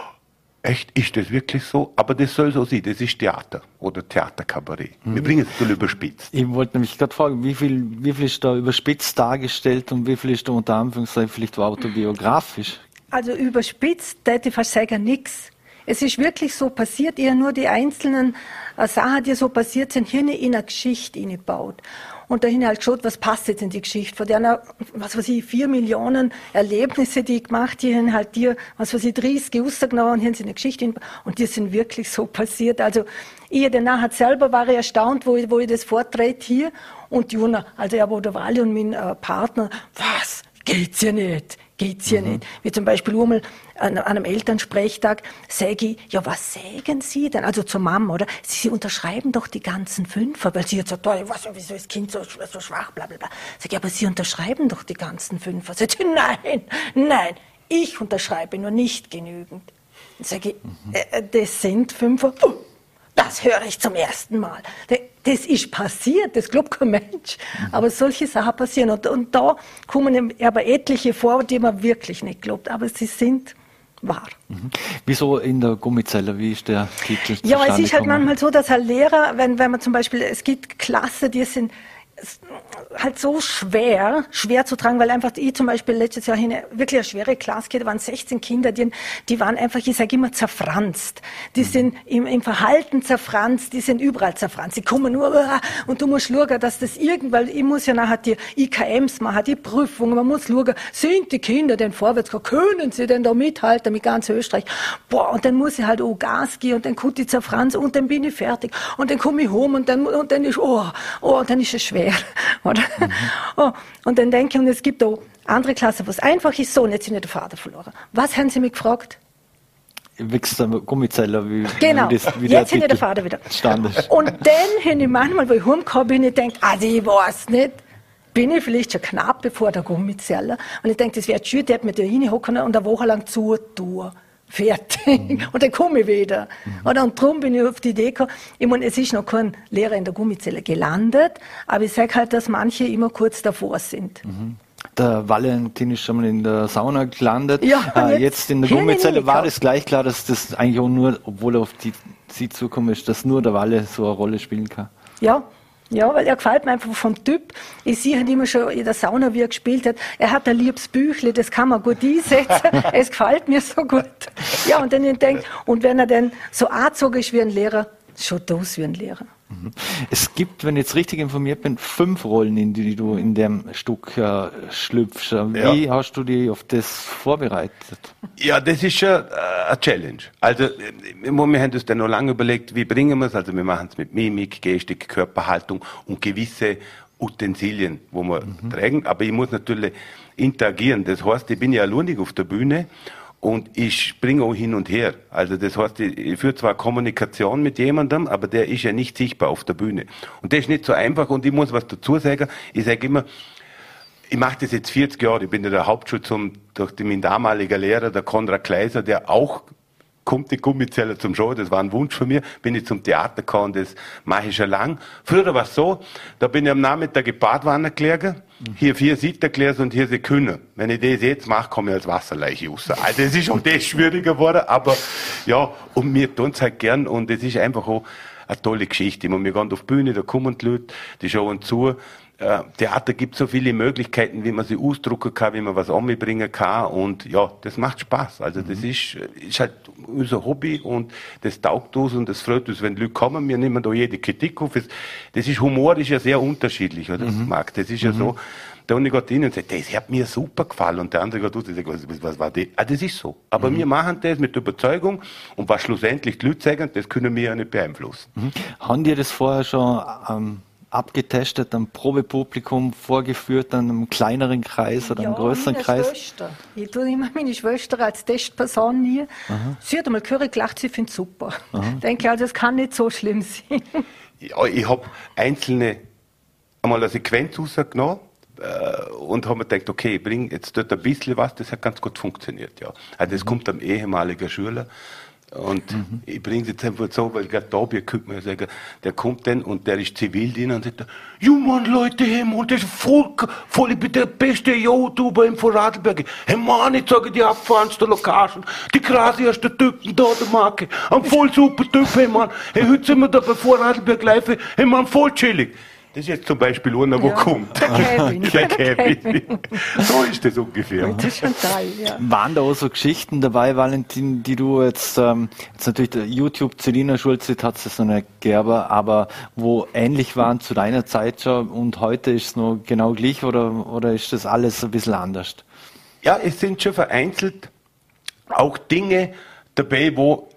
echt, ist das wirklich so? Aber das soll so sein, das ist Theater oder Theaterkabarett. Mhm. Wir bringen es ein bisschen überspitzt.
Ich wollte nämlich gerade fragen, wie viel, wie viel ist da überspitzt dargestellt und wie viel ist da unter Anführungszeichen vielleicht autobiografisch?
Also überspitzt, hätte ich fast sagen, nichts. Es ist wirklich so passiert, eher nur die einzelnen äh, Sachen, die so passiert sind, hier in eine Geschichte eingebaut. Und dahin halt geschaut, was passt jetzt in die Geschichte. Von der, was weiß ich, vier Millionen Erlebnisse, die ich gemacht die haben halt dir, was weiß ich, 30 rausgenommen und hier sind eine Geschichte eingebaut. Und die sind wirklich so passiert. Also, ich danach selber war ich erstaunt, wo ich, wo ich das vortrete hier. Und Juna, also ja, wo der Wally und mein äh, Partner, was, geht's ja nicht geht's hier mhm. nicht. Wie zum Beispiel einmal an, an einem Elternsprechtag sage ich, ja, was sägen Sie denn? Also zur Mama, oder? Sie unterschreiben doch die ganzen Fünfer, weil sie jetzt sagt, oh, ich weiß nicht, wieso ist das Kind so, so schwach, bla, bla, bla. Sag ich, aber Sie unterschreiben doch die ganzen Fünfer. Sag ich, nein, nein, ich unterschreibe nur nicht genügend. Sag ich, mhm. äh, das sind Fünfer. Oh, das höre ich zum ersten Mal das ist passiert, das glaubt kein Mensch. Mhm. Aber solche Sachen passieren. Und, und da kommen aber etliche vor, die man wirklich nicht glaubt. Aber sie sind wahr.
Mhm. Wieso in der Gummizelle? Wie ist der Titel?
Ja, es ist halt manchmal so, dass ein Lehrer, wenn, wenn man zum Beispiel, es gibt Klassen, die sind halt so schwer, schwer zu tragen, weil einfach ich zum Beispiel letztes Jahr eine wirklich eine schwere Klasse da waren 16 Kinder, die, die waren einfach, ich sage immer, zerfranst. Die mhm. sind im, im, Verhalten zerfranst, die sind überall zerfranst. Die kommen nur, und du musst schauen, dass das irgendwann, ich muss ja nachher die IKMs machen, die Prüfungen, man muss schauen, sind die Kinder denn vorwärts können sie denn da mithalten mit ganz Österreich? Boah, und dann muss ich halt auch Gas geben und dann kommt die zerfranst und dann bin ich fertig und dann komme ich home und dann, und dann ist, oh, oh, und dann ist es schwer, oder? Mhm. Oh, und dann denke ich, und es gibt auch andere Klassen, wo es einfach ist, so, und jetzt sind der Vater verloren. Was haben Sie mich gefragt?
Wächst Gummizeller, wie,
genau. wie, das, wie jetzt sind der Vater wieder.
Stand
Und dann habe ich manchmal, wo ich heimgekommen bin, ich denke, also ich weiß nicht, bin ich vielleicht schon knapp bevor der Gummizeller. Und ich denke, das wäre schön, der hat mir da reinhocken und eine Woche lang zu tun fertig. Mhm. Und dann komme ich wieder. Mhm. Oder? Und darum bin ich auf die Idee gekommen, ich meine, es ist noch kein Lehrer in der Gummizelle gelandet, aber ich sage halt, dass manche immer kurz davor sind.
Mhm. Der Valentin ist schon mal in der Sauna gelandet. Ja, äh, jetzt, jetzt, in der Gummizelle war das gleich klar, dass das eigentlich auch nur, obwohl er auf die, sie zukommt, ist, dass nur der Walle so eine Rolle spielen kann.
Ja, ja, weil er gefällt mir einfach vom Typ. Ich sehe halt immer schon in der Sauna, wie er gespielt hat. Er hat ein liebes Büchle, das kann man gut einsetzen. es gefällt mir so gut. Ja, und dann denkt, und wenn er dann so ist wie ein Lehrer, schaut aus wie ein Lehrer.
Es gibt, wenn ich jetzt richtig informiert bin, fünf Rollen, in die du in dem Stück äh, schlüpfst. Wie ja. hast du dich auf das vorbereitet?
Ja, das ist schon äh, eine Challenge. Also, äh, wir haben uns dann noch lange überlegt, wie bringen wir es. Also, wir machen es mit Mimik, Gestik, Körperhaltung und gewisse Utensilien, wo wir mhm. tragen. Aber ich muss natürlich interagieren. Das heißt, ich bin ja alleinig auf der Bühne und ich springe auch hin und her. Also das heißt, ich führe zwar Kommunikation mit jemandem, aber der ist ja nicht sichtbar auf der Bühne. Und das ist nicht so einfach und ich muss was dazu sagen. Ich sage immer, ich mache das jetzt 40 Jahre. Ich bin ja der Hauptschutz durch mein damaliger Lehrer, der Konrad Kleiser, der auch kommt die Gummizeller zum Show, das war ein Wunsch von mir, bin ich zum Theater gekommen, das mache ich schon lang. Früher war es so, da bin ich am Nachmittag Badwanne gelegen, hier vier Sittergläser und hier sind Kühne. Wenn ich das jetzt mache, komme ich als Wasserleiche raus. Also es ist auch das schwieriger geworden, aber ja, und mir tun es halt gern und es ist einfach auch eine tolle Geschichte. Ich meine, wir gehen auf die Bühne, da kommen die Leute, die schauen zu. äh, Theater gibt so viele Möglichkeiten, wie man sie ausdrucken kann, wie man was anbringen kann und ja, das macht Spaß. Also das mhm. ist, ist halt unser Hobby und das taugt uns und das freut uns, wenn Leute kommen. Wir nehmen da jede Kritik auf. Das ist Humor, ist ja sehr unterschiedlich, oder? Mhm. Marc, das ist ja mhm. so. Der eine geht hin und sagt, das hat mir super gefallen. Und der andere geht raus und sagt, was, was war das? Ah, das ist so. Aber mhm. wir machen das mit Überzeugung. Und was schlussendlich die Leute sagen, das können wir ja nicht beeinflussen.
Mhm. Haben die das vorher schon ähm, abgetestet, einem Probepublikum vorgeführt, einem kleineren Kreis oder einem ja, größeren meine Kreis?
Schwester. Ich tue immer meine Schwester als Testperson nie. Aha. Sie hat einmal gehört, gelacht, sie findet es super. Aha. Ich denke, also, das kann nicht so schlimm sein.
Ja, ich habe einzelne einmal eine Sequenz rausgenommen äh, und haben mir gedacht, okay, ich bring jetzt dort ein bisschen was, das hat ganz gut funktioniert, ja. Also das mhm. kommt am ehemaligen Schüler und mhm. ich bringe jetzt einfach so, weil gerade da könnte man sagen, der kommt dann und der ist Zivildiener und sagt, ja Mann, Leute, hey Mann, das ist voll, voll, ich bin der beste YouTuber im Vorarlberg. Hey Mann, ich sage die abfahrenste Location, die kraseste Typen da, der Marke, ein voll super Typ, hey Mann, hey, heute sind wir da bei Vorarlberg live, hey Mann, voll chillig. Das ist jetzt zum Beispiel einer, wo ja, kommt. Der Kevin. der Kevin. so ist das ungefähr. Das ist schon
toll, ja. Waren da auch so Geschichten dabei, Valentin, die du jetzt, ähm, jetzt natürlich der YouTube Celina Schulze hat es noch nicht gegeben, aber wo ähnlich waren zu deiner Zeit schon und heute ist es noch genau gleich oder, oder ist das alles ein bisschen anders?
Ja, es sind schon vereinzelt auch Dinge dabei, wo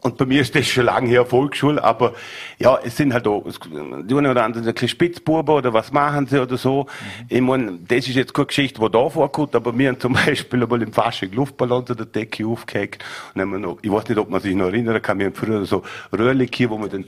und bei mir ist das schon lange her Volksschule, aber ja, es sind halt auch, die eine oder andere ein Spitzbuben oder was machen sie oder so. Mhm. Ich meine, das ist jetzt keine Geschichte, die da vorkommt, aber wir haben zum Beispiel einmal im Fasching Luftballon unter der Decke aufgehängt und haben wir noch, ich weiß nicht, ob man sich noch erinnern kann, wir haben früher so Röhrchen hier, wo man dann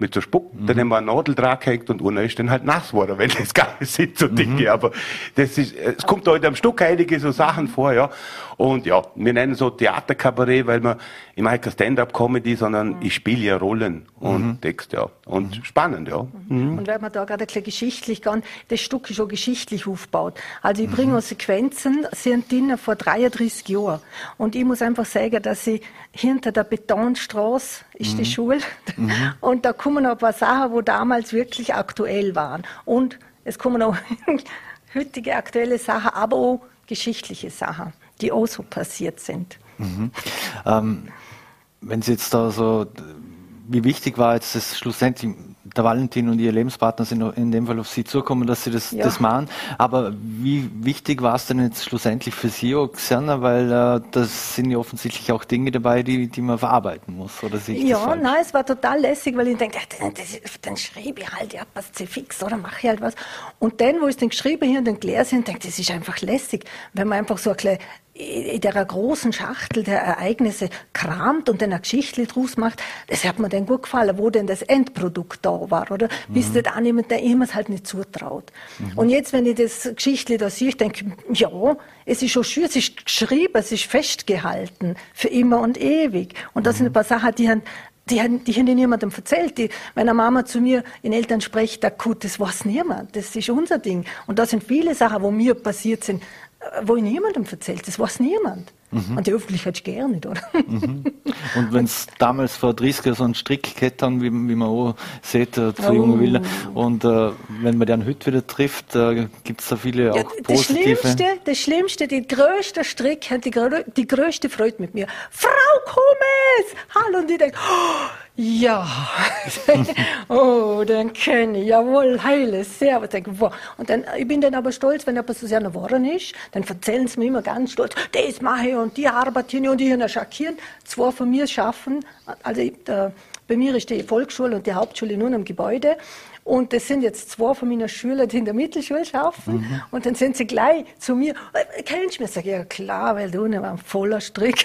mit so Spuck, mhm. dann haben wir eine Nadel dran gehängt und einer ist dann halt nass geworden, wenn das gar nicht sind, so dicke, mhm. aber das ist, es kommt heute am Stück einige so Sachen vor, ja. Und ja, wir nennen so Theaterkabarett, weil man, ich mache keine Stand-up-Comedy, sondern mhm. ich spiele ja Rollen und mhm. Text, ja. Und mhm. spannend, ja.
Mhm. Und weil man da gerade ein bisschen geschichtlich kann, das Stück ist schon geschichtlich aufgebaut. Also ich bringe mhm. Sequenzen, sind drin vor 33 Jahren. Und ich muss einfach sagen, dass ich hinter der Betonstraße ist die mhm. Schule. Und da kommen noch ein paar Sachen, wo damals wirklich aktuell waren. Und es kommen auch heutige aktuelle Sachen, aber auch geschichtliche Sachen die auch so passiert sind. Mhm.
Ähm, wenn Sie jetzt da so, wie wichtig war jetzt das schlussendlich, der Valentin und ihr Lebenspartner sind in dem Fall auf Sie zukommen, dass Sie das, ja. das machen. Aber wie wichtig war es denn jetzt schlussendlich für Sie, Oksana? Weil äh, das sind ja offensichtlich auch Dinge dabei, die, die man verarbeiten muss. Oder
sehe ja, nein, es war total lässig, weil ich denke, dann, dann schreibe ich halt, ja, passt fix oder mache ich halt was. Und dann, wo ich es dann geschrieben habe und dann gelesen habe, denke das ist einfach lässig, wenn man einfach so ein kleines in der großen Schachtel der Ereignisse kramt und dann eine Geschichte draus macht, das hat mir dann gut gefallen, wo denn das Endprodukt da war, oder? Mhm. Bis das annimmt, der ihm es halt nicht zutraut. Mhm. Und jetzt, wenn ich das Geschichte da sehe, ich denke, ja, es ist schon schön, es ist geschrieben, es ist festgehalten, für immer und ewig. Und das mhm. sind ein paar Sachen, die haben, die haben, die haben niemandem erzählt. Die, meine Mama zu mir in Eltern spricht, da gut, das weiß niemand, das ist unser Ding. Und da sind viele Sachen, wo mir passiert sind, wo ich niemandem erzählt, das weiß niemand. Mhm. Und die Öffentlichkeit ist gerne nicht, oder?
Mhm. Und wenn es damals vor 30 Jahren so einen Strick gehabt haben, wie, wie man auch sieht, äh, zu oh. jungen Willen, und äh, wenn man den heute wieder trifft, äh, gibt es da viele ja, auch positive...
Das Schlimmste, das Schlimmste, die größte Strick hat die, die größte Freude mit mir. Frau Kummes! Hallo! Und ich denke, oh, ja, oh, den kenne ich, jawohl, heile, sehr. Und dann, ich bin dann aber stolz, wenn so sehr geworden ist, dann erzählen sie mir immer ganz stolz, das mache ich und die arbeiten und die hier schackieren. Zwei von mir schaffen, also der, bei mir ist die Volksschule und die Hauptschule nur im Gebäude. Und das sind jetzt zwei von meinen Schülern, die in der Mittelschule schaffen. Mhm. Und dann sind sie gleich zu mir, äh, kennst du mich? Sag ich, ja klar, weil du war ein voller Strick.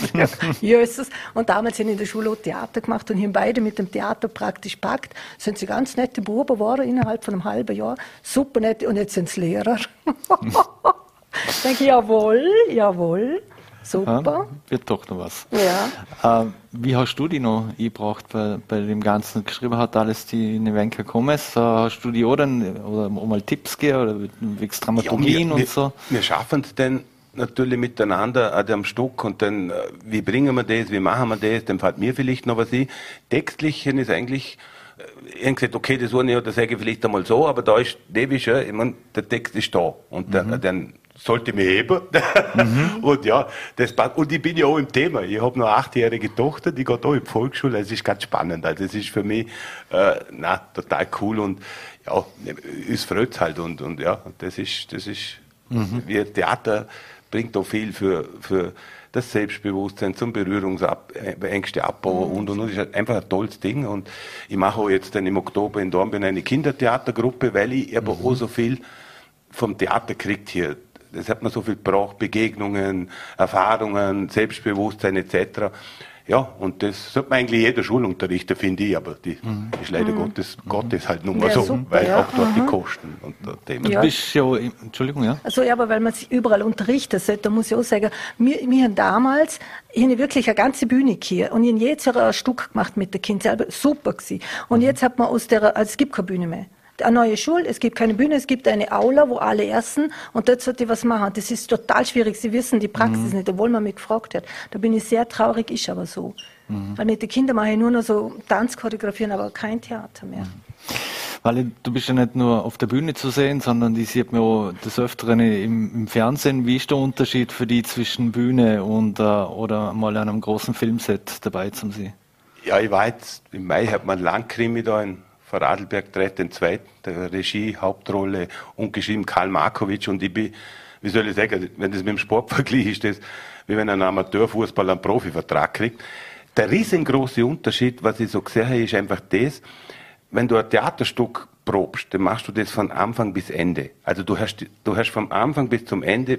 Jesus. Und damals sind in der Schule auch Theater gemacht und haben beide mit dem Theater praktisch packt. Sind sie ganz nette Buben geworden innerhalb von einem halben Jahr. Super nette. Und jetzt sind sie Lehrer. denke jawohl, jawohl. Super. Ja,
wird doch noch was.
Ja.
Äh, wie hast du die noch gebraucht bei, bei dem Ganzen? Geschrieben hat alles die Nevenka Gomez. Äh, hast du die auch dann, oder mal Tipps gegeben, oder wegen Dramaturgien ja, wir, und so?
Wir, wir schaffen es dann natürlich miteinander an dem Stück und dann, äh, wie bringen wir das, wie machen wir das, dann fällt mir vielleicht noch was ein. Textlich ist eigentlich ich habe gesagt, okay, das war nicht, oder sage ich vielleicht einmal so, aber da ist ich meine, der Text ist da. Und mhm. der, dann sollte ich mich heben. Mhm. und ja, das passt. Und ich bin ja auch im Thema. Ich habe noch eine achtjährige Tochter, die geht auch in die Volksschule. Das ist ganz spannend. Also, das ist für mich, äh, na, total cool und, ja, es freut halt und, und ja, das ist, das ist, mhm. wie Theater bringt auch viel für, für, das Selbstbewusstsein, zum Berührungsängste abbauen mhm. und, und, und. Das ist halt einfach ein tolles Ding. Und ich mache auch jetzt dann im Oktober in Dornbirn eine Kindertheatergruppe, weil ich aber mhm. auch so viel vom Theater kriegt hier. Das hat man so viel gebraucht, Begegnungen, Erfahrungen, Selbstbewusstsein etc. Ja, und das sollte man eigentlich jeder Schule unterrichten, finde ich, aber die mhm. ist leider mhm. Gottes, Gottes halt nun mal ja, so, super, weil ja. auch dort Aha. die Kosten und das Thema.
Ja. Bist ja, Entschuldigung, ja? Also ja, aber weil man sich überall unterrichtet, da muss ich auch sagen, wir, wir haben damals, ich habe wirklich eine ganze Bühne hier und habe jedes Jahr ein Stück gemacht mit den Kindern selber, super gewesen. Und mhm. jetzt hat man aus der, also es gibt keine Bühne mehr eine neue Schule, es gibt keine Bühne, es gibt eine Aula, wo alle essen und dort sollte ich was machen. Das ist total schwierig. Sie wissen die Praxis mhm. nicht, obwohl man mich gefragt hat. Da bin ich sehr traurig, ist aber so. Mhm. Weil mit den Kindern mache ich nur noch so Tanzchoreografieren, aber kein Theater mehr. Mhm.
Weil du bist ja nicht nur auf der Bühne zu sehen, sondern die sieht man auch des Öfteren im, im Fernsehen. Wie ist der Unterschied für die zwischen Bühne und äh, oder mal an einem großen Filmset dabei zu sein?
Ja, ich war jetzt, im Mai hat man Langkrimi da in von Adelberg dreht den zweiten, der Regie, Hauptrolle und geschrieben Karl Markovic und ich bin, wie soll ich sagen, wenn das mit dem Sport vergleicht, ist das, wie wenn ein Amateurfußballer einen Profivertrag kriegt. Der riesengroße Unterschied, was ich so gesehen habe, ist einfach das, wenn du ein Theaterstück probst, dann machst du das von Anfang bis Ende. Also du hast, du hast vom Anfang bis zum Ende,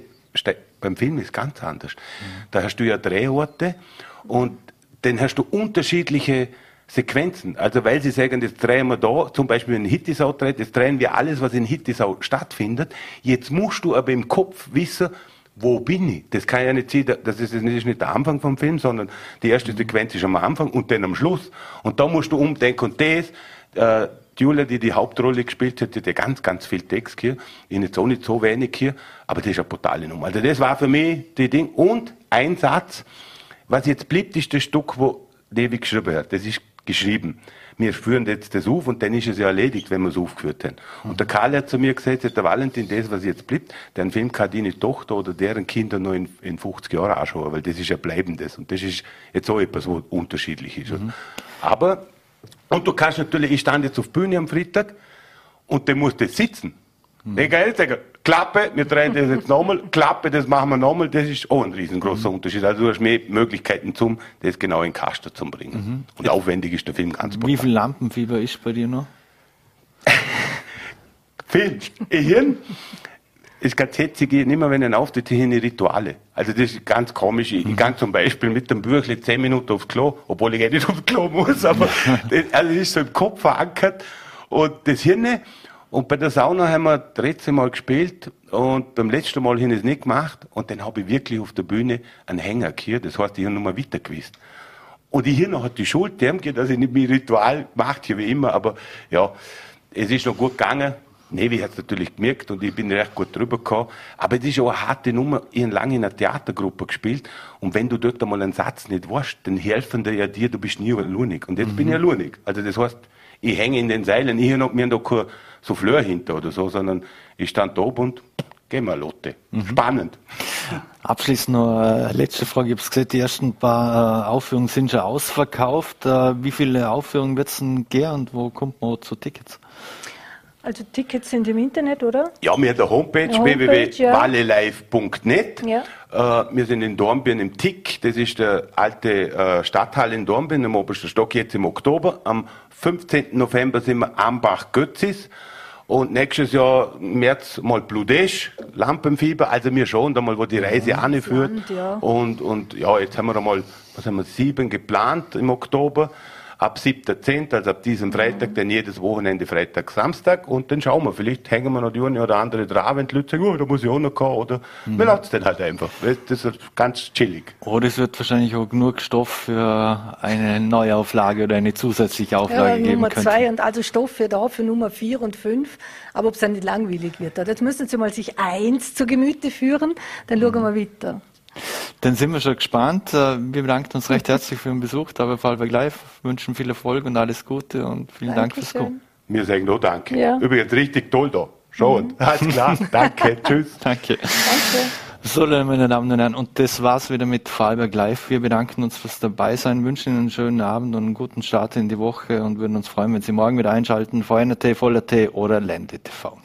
beim Film ist es ganz anders. Mhm. Da hast du ja Drehorte und dann hast du unterschiedliche Sequenzen. Also weil sie sagen, das drehen wir da, zum Beispiel in Hittisau dreht, das drehen wir alles, was in Hittisau stattfindet. Jetzt musst du aber im Kopf wissen, wo bin ich? Das kann ja nicht sein, das ist, das ist nicht der Anfang vom Film, sondern die erste mhm. Sequenz ist am Anfang und dann am Schluss. Und da musst du umdenken und das, äh, die Julia, die die Hauptrolle gespielt hat, die hat ganz, ganz viel Text hier. Ich jetzt auch nicht so wenig hier, aber das ist eine brutale Nummer. Also das war für mich die Ding. Und ein Satz, was jetzt blieb, ist das Stück, wo David geschrieben hat. Das ist geschrieben. Wir führen jetzt das auf und dann ist es ja erledigt, wenn wir es aufgeführt haben. Und der Karl hat zu mir gesagt, der Valentin, das, was jetzt bleibt, den Film kann deine Tochter oder deren Kinder noch in, in 50 Jahren anschauen, weil das ist ja Bleibendes. Und das ist jetzt auch etwas, was unterschiedlich ist. Mhm. Aber, und du kannst natürlich, ich stand jetzt auf Bühne am Freitag und dann musst du sitzen. Mhm. Egal, sagen, Klappe, wir drehen das jetzt nochmal, Klappe, das machen wir nochmal, das ist auch ein riesengroßer mhm. Unterschied. Also du hast mehr Möglichkeiten, zum, das genau in den Kasten zu bringen. Mhm. Und aufwendig ist der Film ganz
Wie viel Lampenfieber ist bei dir noch?
viel. Hirn ist ganz hetzig, immer wenn ein Auftritt hier eine Rituale. Also das ist ganz komisch. Ich, mhm. kann zum Beispiel mit dem Büchle zehn Minuten aufs Klo, obwohl ich nicht aufs Klo muss, aber das, also das ist so im Kopf verankert. Und das Hirn, und bei der Sauna haben wir das letzte Mal gespielt und beim letzten Mal habe ich es nicht gemacht und dann habe ich wirklich auf der Bühne einen Hänger gehabt. Das heißt, ich habe nochmal weiter gewusst. Und ich hier noch hat die Schuld dem dass ich nicht mein Ritual gemacht habe, wie immer, aber ja, es ist noch gut gegangen. Nevi hat es natürlich gemerkt und ich bin recht gut drüber gekommen. Aber es ist auch eine harte Nummer. Ich habe lange in einer Theatergruppe gespielt und wenn du dort einmal einen Satz nicht weißt, dann helfen dir ja dir, du bist nie lunig. Und jetzt mhm. bin ich ja lunig. Also das heißt, ich hänge in den Seilen. Ich habe noch, mir noch kein Souffleur hinter oder so, sondern ich stand da oben und gehen wir Lotte. Mhm. Spannend.
Abschließend noch eine äh, letzte Frage. Ich habe gesehen, die ersten paar äh, Aufführungen sind schon ausverkauft. Äh, wie viele Aufführungen wird es denn gehen und wo kommt man zu Tickets?
Also Tickets sind im Internet, oder?
Ja, wir haben eine Homepage, Homepage www.wallelive.net. Ja. Äh, wir sind in Dornbirn im Tick, das ist der alte äh, Stadtteil in Dornbirn, im obersten Stock, jetzt im Oktober. Am 15. November sind wir Ambach-Götzis. Und nächstes Jahr März mal Bludesch, Lampenfieber, also wir schauen da mal, wo die Reise ja, anführt. Ja. Und, und ja, jetzt haben wir einmal, was haben wir, sieben geplant im Oktober ab 7.10., also ab diesem Freitag, dann jedes Wochenende Freitag, Samstag und dann schauen wir, vielleicht hängen wir noch die eine oder andere dran, wenn die Leute sagen, oh, da muss ich auch noch kommen oder mhm. wir lassen es dann halt einfach. Das ist ganz chillig.
Oder es wird wahrscheinlich auch genug Stoff für eine Neuauflage oder eine zusätzliche Auflage ja, geben
Nummer zwei und also Stoff für da für Nummer vier und fünf, aber ob es dann nicht langweilig wird. Jetzt müssen Sie mal sich eins zu Gemüte führen, dann schauen wir weiter.
Dann sind wir schon gespannt. Äh, wir bedanken uns recht herzlich für den Besuch da bei Fallberg Live, wünschen viel Erfolg und alles Gute und vielen Dank fürs Kommen.
Wir sagen nur Danke. Ja. Übrigens richtig toll da. Schon. Mhm. Alles klar. Danke. Tschüss.
Danke. Danke. So, meine Damen und Herren, und das war's wieder mit Fallberg Live. Wir bedanken uns fürs Dabeisein, wünschen Ihnen einen schönen Abend und einen guten Start in die Woche und würden uns freuen, wenn Sie morgen wieder einschalten, VNRT, Voller T oder Lende TV.